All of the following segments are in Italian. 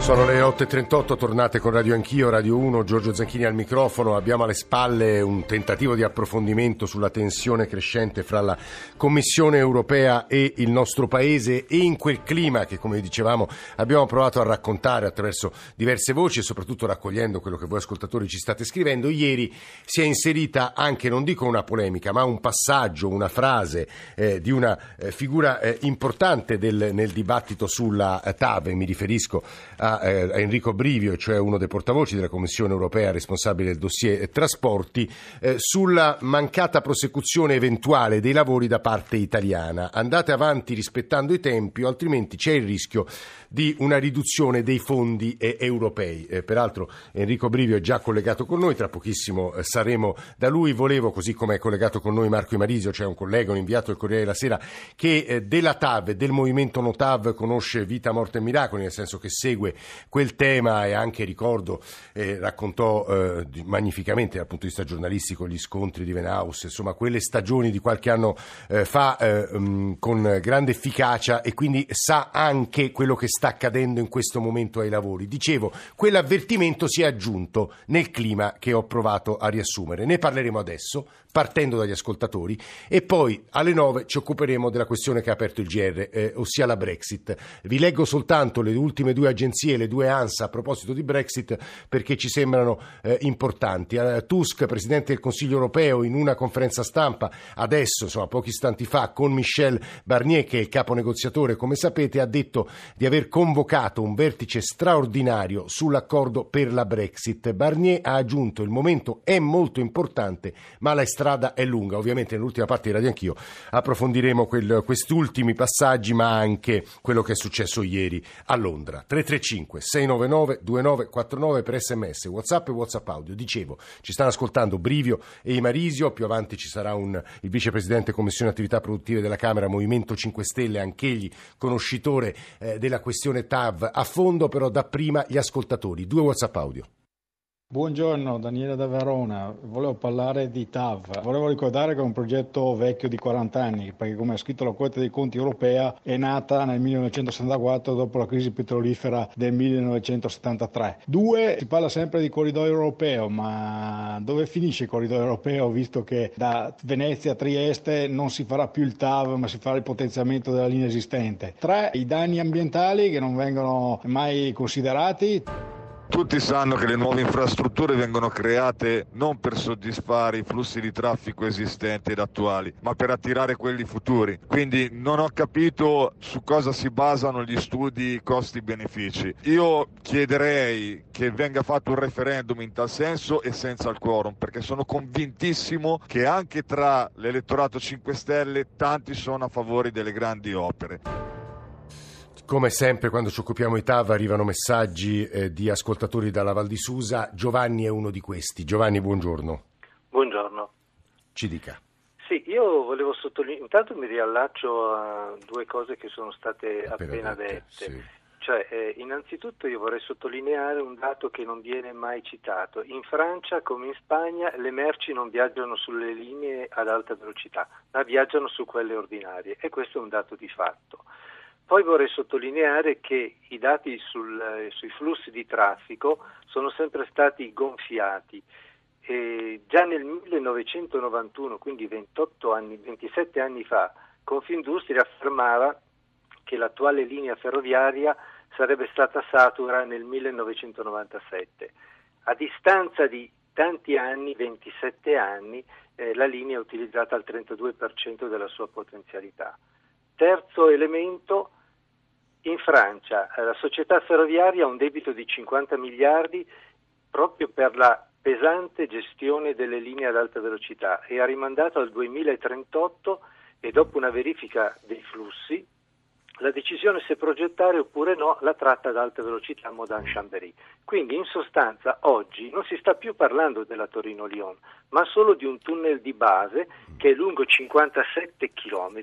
Sono le 8.38, tornate con Radio Anch'io, Radio 1, Giorgio Zanchini al microfono. Abbiamo alle spalle un tentativo di approfondimento sulla tensione crescente fra la Commissione europea e il nostro Paese e in quel clima che, come dicevamo, abbiamo provato a raccontare attraverso diverse voci e soprattutto raccogliendo quello che voi ascoltatori ci state scrivendo. Ieri si è inserita anche, non dico una polemica, ma un passaggio, una frase eh, di una eh, figura eh, importante del, nel dibattito sulla eh, TAV, mi riferisco a a, eh, a Enrico Brivio, cioè uno dei portavoci della Commissione europea responsabile del dossier trasporti, eh, sulla mancata prosecuzione eventuale dei lavori da parte italiana. Andate avanti rispettando i tempi, altrimenti c'è il rischio di una riduzione dei fondi eh, europei. Eh, peraltro Enrico Brivio è già collegato con noi, tra pochissimo eh, saremo da lui. Volevo, così come è collegato con noi Marco Imarisio, cioè un collega, un inviato del Corriere della Sera, che della TAV, del movimento Notav, conosce vita, morte e miracoli, nel senso che segue quel tema e anche ricordo eh, raccontò eh, magnificamente dal punto di vista giornalistico gli scontri di Venaus, insomma quelle stagioni di qualche anno eh, fa mh, con grande efficacia e quindi sa anche quello che sta accadendo in questo momento ai lavori. Dicevo, quell'avvertimento si è aggiunto nel clima che ho provato a riassumere. Ne parleremo adesso, partendo dagli ascoltatori, e poi alle nove ci occuperemo della questione che ha aperto il GR, eh, ossia la Brexit. Vi leggo soltanto le ultime due agenzie, le due ANSA a proposito di Brexit, perché ci sembrano eh, importanti. Eh, Tusk, Presidente del Consiglio europeo, in una conferenza stampa, adesso, insomma, pochi istanti fa, con Michel Barnier, che è il capo negoziatore, come sapete, ha detto di aver convocato un vertice straordinario sull'accordo per la Brexit. Barnier ha aggiunto il momento è molto importante, ma la strada è lunga. Ovviamente nell'ultima parte di Radio Anch'io approfondiremo quel, ultimi passaggi, ma anche quello che è successo ieri a Londra. 335 699 2949 per sms, whatsapp e whatsapp audio. Dicevo, ci stanno ascoltando Brivio e Imarisio, più avanti ci sarà un, il vicepresidente Commissione Attività Produttive della Camera, Movimento 5 Stelle, anch'egli conoscitore eh, della questione TAV a fondo, però dapprima gli ascoltatori. Due WhatsApp audio. Buongiorno, Daniele da Verona. Volevo parlare di TAV. Volevo ricordare che è un progetto vecchio di 40 anni, perché come ha scritto la Corte dei Conti europea è nata nel 1974 dopo la crisi petrolifera del 1973. Due, si parla sempre di corridoio europeo, ma dove finisce il corridoio europeo visto che da Venezia a Trieste non si farà più il TAV, ma si farà il potenziamento della linea esistente. Tre, i danni ambientali che non vengono mai considerati. Tutti sanno che le nuove infrastrutture vengono create non per soddisfare i flussi di traffico esistenti ed attuali, ma per attirare quelli futuri. Quindi non ho capito su cosa si basano gli studi costi-benefici. Io chiederei che venga fatto un referendum in tal senso e senza il quorum, perché sono convintissimo che anche tra l'elettorato 5 Stelle tanti sono a favore delle grandi opere. Come sempre quando ci occupiamo di TAV arrivano messaggi eh, di ascoltatori dalla Val di Susa. Giovanni è uno di questi. Giovanni, buongiorno. Buongiorno. Ci dica. Sì, io volevo sottolineare, intanto mi riallaccio a due cose che sono state appena, appena dette. Sì. Cioè, eh, innanzitutto io vorrei sottolineare un dato che non viene mai citato. In Francia, come in Spagna, le merci non viaggiano sulle linee ad alta velocità, ma viaggiano su quelle ordinarie e questo è un dato di fatto. Poi vorrei sottolineare che i dati sul, eh, sui flussi di traffico sono sempre stati gonfiati. E già nel 1991, quindi 28 anni, 27 anni fa, Confindustria affermava che l'attuale linea ferroviaria sarebbe stata satura nel 1997. A distanza di tanti anni, 27 anni, eh, la linea è utilizzata al 32% della sua potenzialità. Terzo elemento, in Francia eh, la società ferroviaria ha un debito di 50 miliardi proprio per la pesante gestione delle linee ad alta velocità e ha rimandato al 2038 e dopo una verifica dei flussi la decisione se progettare oppure no la tratta ad alta velocità Modan-Chambéry. Quindi in sostanza oggi non si sta più parlando della Torino-Lyon, ma solo di un tunnel di base che è lungo 57 km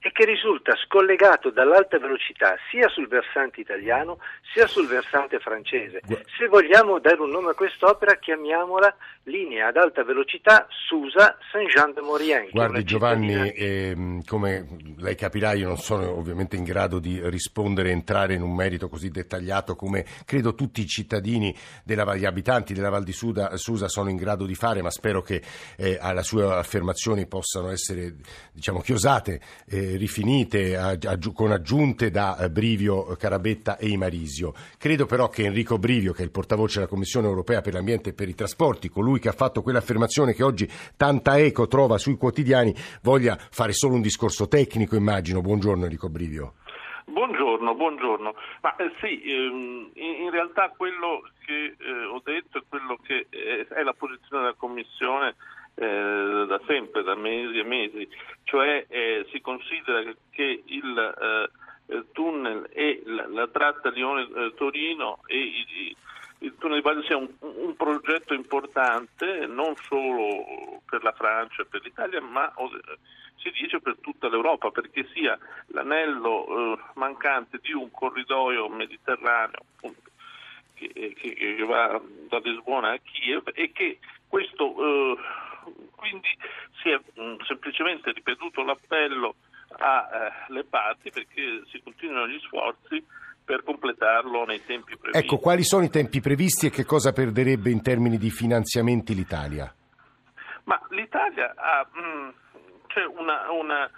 e che risulta scollegato dall'alta velocità sia sul versante italiano sia sul versante francese. Se vogliamo dare un nome a quest'opera chiamiamola linea ad alta velocità Susa Saint-Jean-de-Maurienne. Guardi Giovanni, eh, come lei capirà io non sono ovviamente in grado di rispondere entrare in un merito così dettagliato come credo tutti i cittadini della, gli abitanti della Val di Suda, Susa sono in grado di fare, ma spero che eh, alle sue affermazioni possano essere diciamo, chiosate. Eh, rifinite aggi- con aggiunte da eh, Brivio, Carabetta e Imarisio. Credo però che Enrico Brivio, che è il portavoce della Commissione europea per l'ambiente e per i trasporti, colui che ha fatto quell'affermazione che oggi tanta eco trova sui quotidiani, voglia fare solo un discorso tecnico, immagino. Buongiorno Enrico Brivio. Buongiorno, buongiorno. Ma eh, sì, ehm, in, in, realtà quello che eh, ho detto è quello che è, è la posizione della Commissione eh, da sempre, da mesi e mesi, cioè eh, considera che il eh, tunnel e la, la tratta Lione-Torino e il, il tunnel di base sia un, un, progetto importante non solo per la Francia e per l'Italia, ma si dice per tutta l'Europa, perché sia l'anello eh, mancante di un corridoio mediterraneo appunto, che, che, che, va da Lisbona a Kiev e che questo eh, quindi si è mh, mm, semplicemente ripetuto l'appello alle eh, parti perché si continuano gli sforzi per completarlo nei tempi previsti. Ecco, quali sono i tempi previsti e che cosa perderebbe in termini di finanziamenti l'Italia? Ma l'Italia ha mh, mm, c'è una, una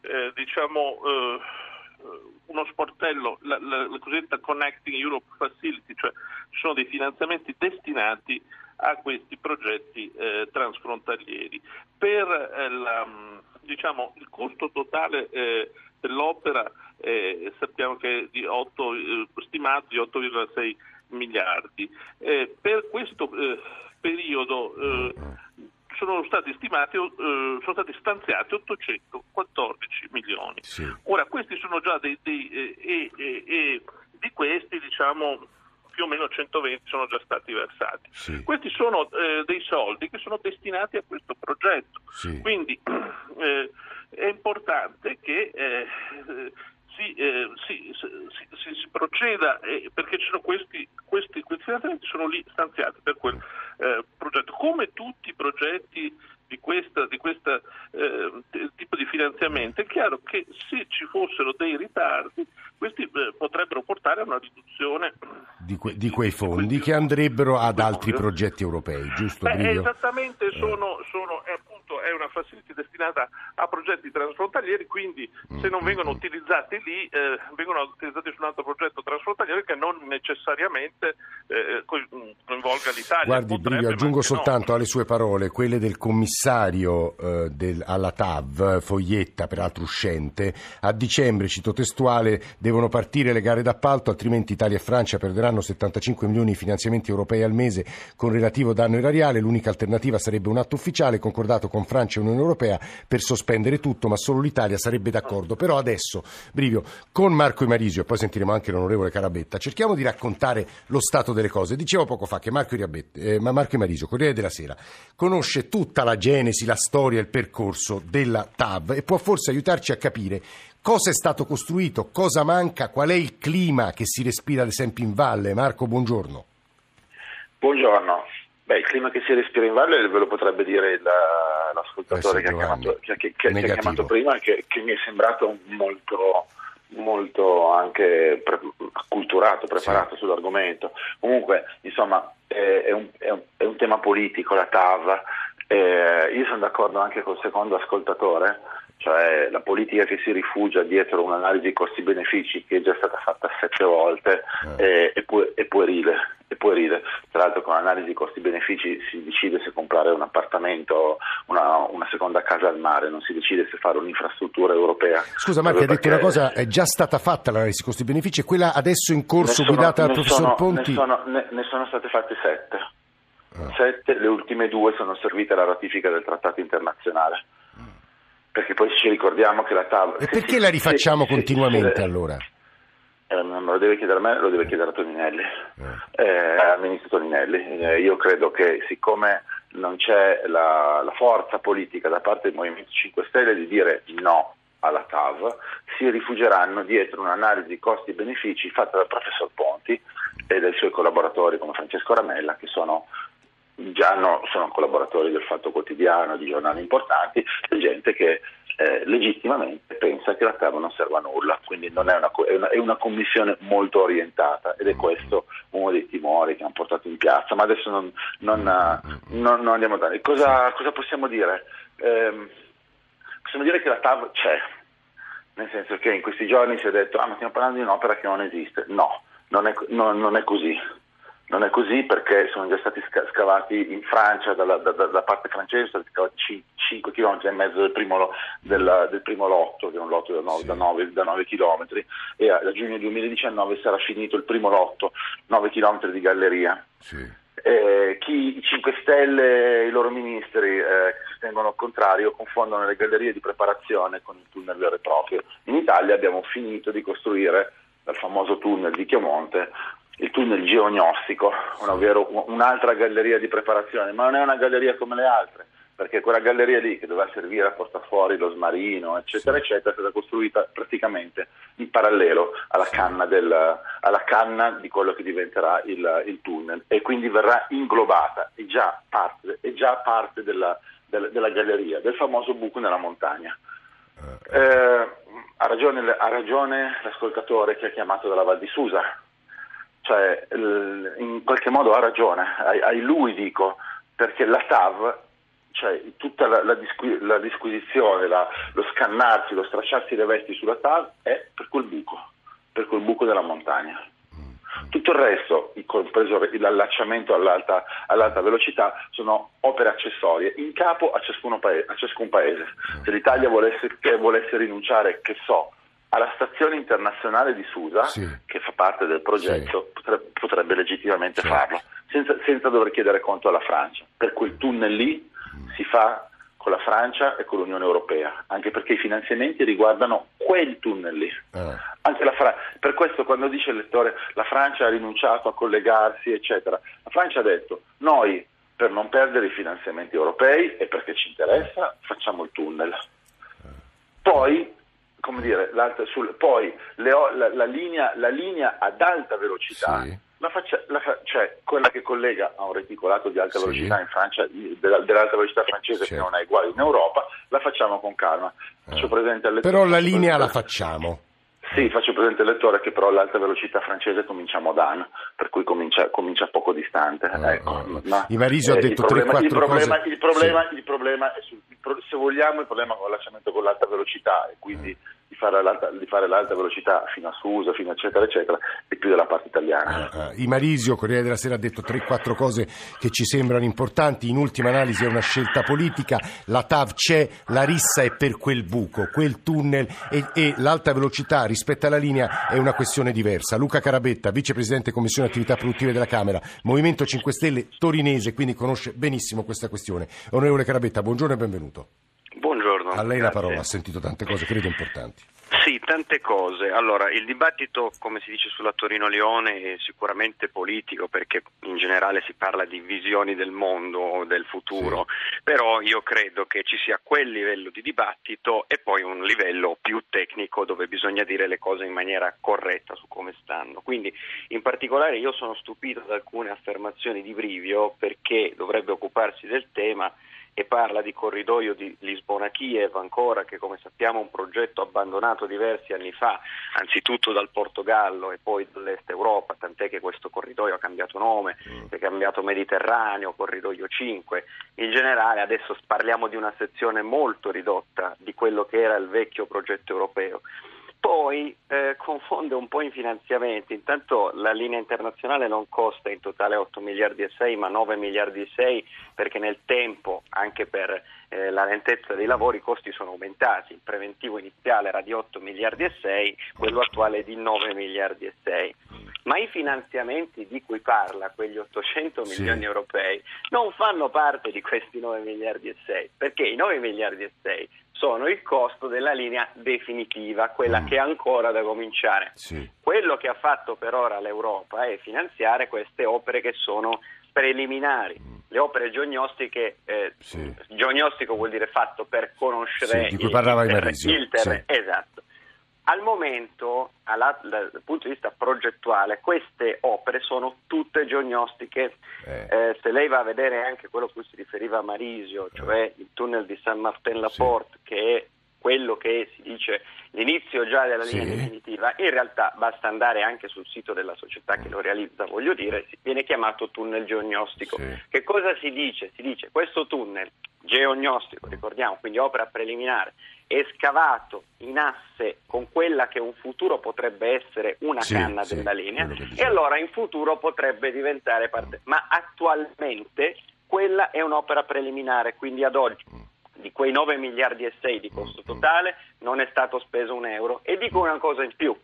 eh, diciamo eh, uno sportello, la, la, la, cosiddetta Connecting Europe Facility, cioè ci sono dei finanziamenti destinati a questi progetti eh, transfrontalieri. Per eh, la, diciamo, il costo totale eh, dell'opera eh, sappiamo che è di 8, eh, stimato di 8,6 miliardi. Eh, per questo periodo sono stati stimati, sono stati stanziati 814 milioni. Sì. Ora questi sono già dei, dei e, e di questi diciamo più o meno 120 sono già stati versati. Sì. Questi sono eh, dei soldi che sono destinati a questo progetto. Sì. Quindi eh, è importante che eh, si, eh, si, si, si, proceda eh, perché ci sono questi, questi, questi, finanziamenti sono lì stanziati per quel eh, progetto. Come tutti i progetti di questo tipo di finanziamento, è chiaro che se ci fossero dei ritardi questi eh, potrebbero portare a una riduzione di, que- di quei fondi che andrebbero ad altri progetti europei, giusto? Beh, esattamente, sono, sono, è, appunto, è una facility destinata a progetti transfrontalieri, quindi se non vengono utilizzati lì, eh, vengono utilizzati su un altro progetto transfrontaliere che non necessariamente eh, coinvolga l'Italia. Guardi, Brivio, aggiungo soltanto no. alle sue parole quelle del commissario eh, del, alla TAV, Foglietta, peraltro uscente, a dicembre, cito testuale, devono partire le gare d'appalto, altrimenti Italia e Francia perderanno 75 milioni di finanziamenti europei al mese con relativo danno erariale. L'unica alternativa sarebbe un atto ufficiale concordato con Francia e Unione Europea per sospendere tutto, ma solo l'Italia sarebbe d'accordo. Però adesso, Brivio, con Marco Imarisio, e poi sentiremo anche l'onorevole Carabetta, cerchiamo di raccontare lo stato delle cose. Dicevo poco fa che Marco, Riabette, eh, Marco Imarisio, Corriere della Sera, conosce tutta la genesi, la storia, il percorso della TAV e può forse aiutarci a capire Cosa è stato costruito? Cosa manca? Qual è il clima che si respira ad esempio in valle? Marco, buongiorno. Buongiorno. Beh, il clima che si respira in valle ve lo potrebbe dire la, l'ascoltatore eh che, ha chiamato, che, che, che, ha chiamato, prima, che, mi è sembrato molto, molto anche pre- acculturato, preparato sì. sull'argomento. Comunque, insomma, è, è, un, è, un, è, un, tema politico, la TAV. Eh, io sono d'accordo anche col secondo ascoltatore cioè la politica che si rifugia dietro un'analisi costi-benefici che è già stata fatta sette volte eh. è, pu- è, puerile, è, puerile, Tra l'altro con l'analisi costi-benefici si decide se comprare un appartamento, una, una, seconda casa al mare, non si decide se fare un'infrastruttura europea. Scusa Marco, hai detto una cosa, è già stata fatta l'analisi costi-benefici e quella adesso in corso sono, guidata dal professor sono, Ponti? Ne sono, ne, ne sono state fatte sette. Ah. Sette, le ultime due sono servite alla ratifica del trattato internazionale perché poi ci ricordiamo che la TAV... E perché la rifacciamo se, continuamente se, allora? Eh, non lo deve chiedere a me, lo deve chiedere a Toninelli, eh. Eh, al ministro Toninelli. Eh, io credo che siccome non c'è la, la, forza politica da parte del Movimento 5 Stelle di dire no alla TAV, si rifugieranno dietro un'analisi costi-benefici fatta dal professor Ponti e dai suoi collaboratori come Francesco Ramella, che sono già no, sono collaboratori del Fatto Quotidiano, di giornali importanti, è gente che eh, legittimamente pensa che la TAV non serva a nulla, quindi è una, è, una, è, una, commissione molto orientata ed è questo uno dei timori che hanno portato in piazza, ma adesso non, non, non, non andiamo a dare. Cosa, cosa possiamo dire? Eh, possiamo dire che la TAV c'è, nel senso che in questi giorni si è detto ah ma stiamo parlando di un'opera che non esiste, no, non è, non è così non è così perché sono già stati scavati in Francia, dalla, da, da, parte francese, sono stati scavati 5 km e mezzo del primo, del, del primo lotto, che è un lotto da 9, sì. da 9, da 9 km, e a, a, giugno 2019 sarà finito il primo lotto, 9 km di galleria. Sì. Eh, chi, I 5 Stelle e i loro ministri eh, che sostengono il contrario confondono le gallerie di preparazione con il tunnel vero e proprio. In Italia abbiamo finito di costruire dal famoso tunnel di Chiamonte il tunnel geognostico, ovvero un'altra galleria di preparazione, ma non è una galleria come le altre, perché quella galleria lì che doveva servire a portare fuori lo smarino, eccetera, eccetera, è stata costruita praticamente in parallelo alla canna, del, alla canna di quello che diventerà il, il, tunnel e quindi verrà inglobata, è già parte, è già parte della, della, della galleria, del famoso buco nella montagna. Eh, eh ha, ragione, ha ragione l'ascoltatore che ha chiamato dalla Val di Susa, cioè, in qualche modo ha ragione, a lui dico, perché la TAV, cioè tutta la, la, disqui, la disquisizione, la, lo scannarsi, lo stracciarsi le vesti sulla TAV è per quel buco, per quel buco della montagna. Tutto il resto, compreso l'allacciamento all'alta, all'alta, velocità, sono opere accessorie in capo a, paese, a ciascun paese. Se l'Italia volesse, volesse rinunciare, che so, alla stazione internazionale di Susa, sì. che fa parte del progetto, sì. potrebbe, potrebbe, legittimamente certo. farlo, senza, senza, dover chiedere conto alla Francia. Per quel tunnel lì mm. si fa con la Francia e con l'Unione Europea, anche perché i finanziamenti riguardano quel tunnel lì. Eh. Fra- per questo quando dice il lettore la Francia ha rinunciato a collegarsi, eccetera, la Francia ha detto noi per non perdere i finanziamenti europei e perché ci interessa facciamo il tunnel. Eh. Poi come dire, sul, poi le, la, la, linea, la, linea, ad alta velocità, sì. la faccia, fa, cioè quella che collega a un reticolato di alta sì. velocità in Francia, della, dell'alta velocità francese certo. che non è uguale in Europa, la facciamo con calma. Eh. Però la linea la facciamo. Sì, faccio presente al lettore che però l'alta velocità francese comincia a Modane, per cui comincia, comincia poco distante. Ah, ecco. ah, ma, Ivarisio eh, ha detto 3-4 cose. Il problema, il problema, sì. il problema è sul, se vogliamo il problema con l'allacciamento con l'alta velocità e quindi eh di fare, di fare l'alta velocità fino a Susa, fino eccetera eccetera, e più della parte italiana. Uh, uh, Imarisio, Corriere della Sera, ha detto 3-4 cose che ci sembrano importanti, in ultima analisi è una scelta politica, la TAV c'è, la rissa è per quel buco, quel tunnel e, e l'alta velocità rispetto alla linea è una questione diversa. Luca Carabetta, vicepresidente Commissione Attività Produttive della Camera, Movimento 5 Stelle torinese, quindi conosce benissimo questa questione. Onorevole Carabetta, buongiorno e benvenuto. A lei la parola, ha sentito tante cose, credo importanti. Sì, tante cose. Allora, il dibattito, come si dice sulla Torino-Lione, è sicuramente politico perché in generale si parla di visioni del mondo, del futuro, sì. però io credo che ci sia quel livello di dibattito e poi un livello più tecnico dove bisogna dire le cose in maniera corretta su come stanno. Quindi, in particolare, io sono stupito da alcune affermazioni di Brivio perché dovrebbe occuparsi del tema e parla di corridoio di Lisbona-Kiev ancora, che come sappiamo è un progetto abbandonato diversi anni fa, anzitutto dal Portogallo e poi dall'Est Europa, tant'è che questo corridoio ha cambiato nome, mm. è cambiato Mediterraneo, corridoio 5. In generale adesso parliamo di una sezione molto ridotta di quello che era il vecchio progetto europeo poi eh, confonde un po' i finanziamenti, intanto la linea internazionale non costa in totale 8 miliardi e 6 ma 9 miliardi e 6 perché nel tempo anche per eh, la lentezza dei lavori i costi sono aumentati, il preventivo iniziale era di 8 miliardi e 6, quello attuale è di 9 miliardi e 6. Ma i finanziamenti di cui parla, quegli 800 milioni sì. europei, non fanno parte di questi 9 miliardi e 6, perché i 9 miliardi e 6 sono il costo della linea definitiva, quella mm. che è ancora da cominciare. Sì. Quello che ha fatto per ora l'Europa è finanziare queste opere che sono preliminari. Mm. Le opere geognostiche, eh, sì. geognostico vuol dire fatto per conoscere sì, di cui parlava il, il terreno. Esatto. Al momento, alla, dal punto di vista progettuale, queste opere sono tutte geognostiche. Eh. Eh, se lei va a vedere anche quello a cui si riferiva Marisio, cioè il tunnel di San Martin-la-Porte, sì. che è quello che si dice l'inizio già della linea sì. definitiva, in realtà basta andare anche sul sito della società che lo realizza, voglio dire, viene chiamato tunnel geognostico. Sì. Che cosa si dice? Si dice questo tunnel geognostico, ricordiamo, quindi opera preliminare, è scavato in asse con quella che un futuro potrebbe essere una sì, canna sì, della linea e allora in futuro potrebbe diventare parte. Ma attualmente quella è un'opera preliminare, quindi ad oggi di quei 9 miliardi e 6 di costo totale non è stato speso un euro. E dico una cosa in più,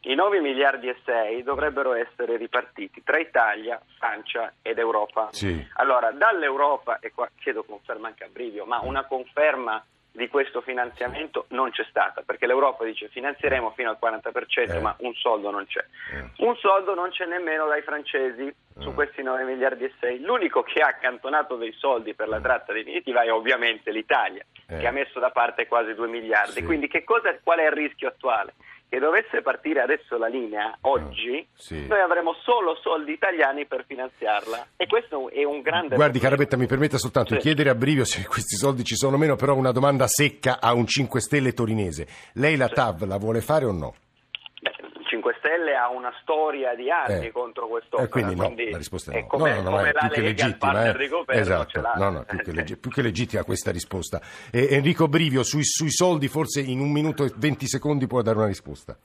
i 9 miliardi e 6 dovrebbero essere ripartiti tra Italia, Francia ed Europa. Sì. Allora, dall'Europa, e qua chiedo conferma anche a Brivio, ma una conferma di questo finanziamento non c'è stata, perché l'Europa dice finanzieremo fino al 40%, eh. ma un soldo non c'è. Eh. Un soldo non c'è nemmeno dai francesi su eh. questi 9 miliardi e 6. L'unico che ha accantonato dei soldi per la tratta definitiva è ovviamente l'Italia, che eh. ha messo da parte quasi 2 miliardi. Sì. Quindi cosa, qual è il rischio attuale? Che dovesse partire adesso la linea, oggi, ah, sì. noi avremo solo soldi italiani per finanziarla e questo è un grande... Guardi Carabetta, mi permetta soltanto sì. di chiedere a Brivio se questi soldi ci sono o meno, però una domanda secca a un 5 Stelle torinese. Lei la sì. TAV la vuole fare o no? 5 Stelle ha una storia di anni eh. contro questo. Eh, quindi, no, la risposta è no. Come, no, no, no, è più che legittima. Eh. Esatto, no, no, più che, leggi- più che legittima questa risposta. E Enrico Brivio, sui, sui, soldi forse in un minuto e 20 secondi può dare una risposta.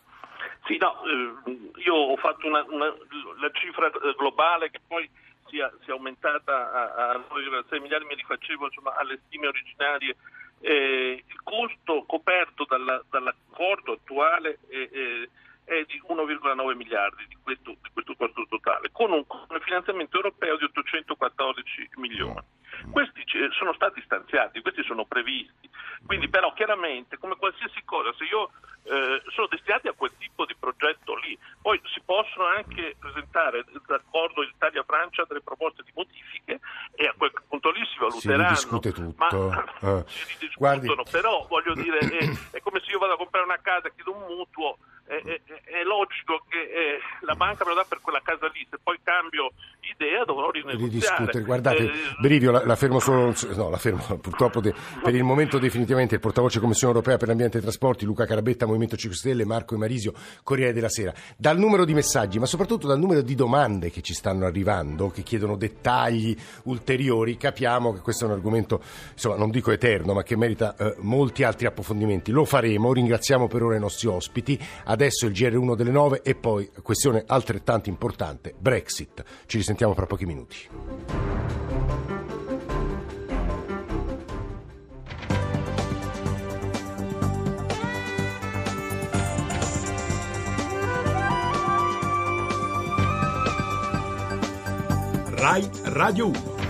Sì, no, eh, io ho fatto una, una, la cifra eh, globale che poi sia, sia aumentata a, a 9,6 miliardi, mi rifacevo insomma, alle stime originarie. Eh, il costo coperto dalla, dall'accordo attuale è, è è di 1,9 miliardi di questo, di questo, costo totale, con un, finanziamento europeo di 814 milioni. Questi sono stati stanziati, questi sono previsti, quindi però chiaramente come qualsiasi cosa, se io eh, sono destinati a quel tipo di progetto lì, poi si possono anche presentare d'accordo Italia-Francia delle proposte di modifiche e a quel punto lì si valuteranno. Si discute tutto. Ma, uh, si guardi... però voglio dire, è, è vado a comprare una casa chiedo un mutuo è, è, è logico che eh, la banca me lo dà per quella casa lì, se poi cambio rinegoziare. Guardate, eh, Brivio, la, la, fermo solo, no, la fermo purtroppo de, per il momento definitivamente il portavoce Commissione Europea per l'Ambiente e i Trasporti, Luca Carabetta, Movimento 5 Stelle, Marco Emarisio, Corriere della Sera. Dal numero di messaggi, ma soprattutto dal numero di domande che ci stanno arrivando, che chiedono dettagli ulteriori, capiamo che questo è un argomento, insomma, non dico eterno, ma che merita eh, molti altri approfondimenti. Lo faremo, ringraziamo per ora i nostri ospiti. Adesso il GR1 delle 9 e poi questione altrettanto importante, Brexit. Ci risentiamo fra pochi minuti. Rai Radio 1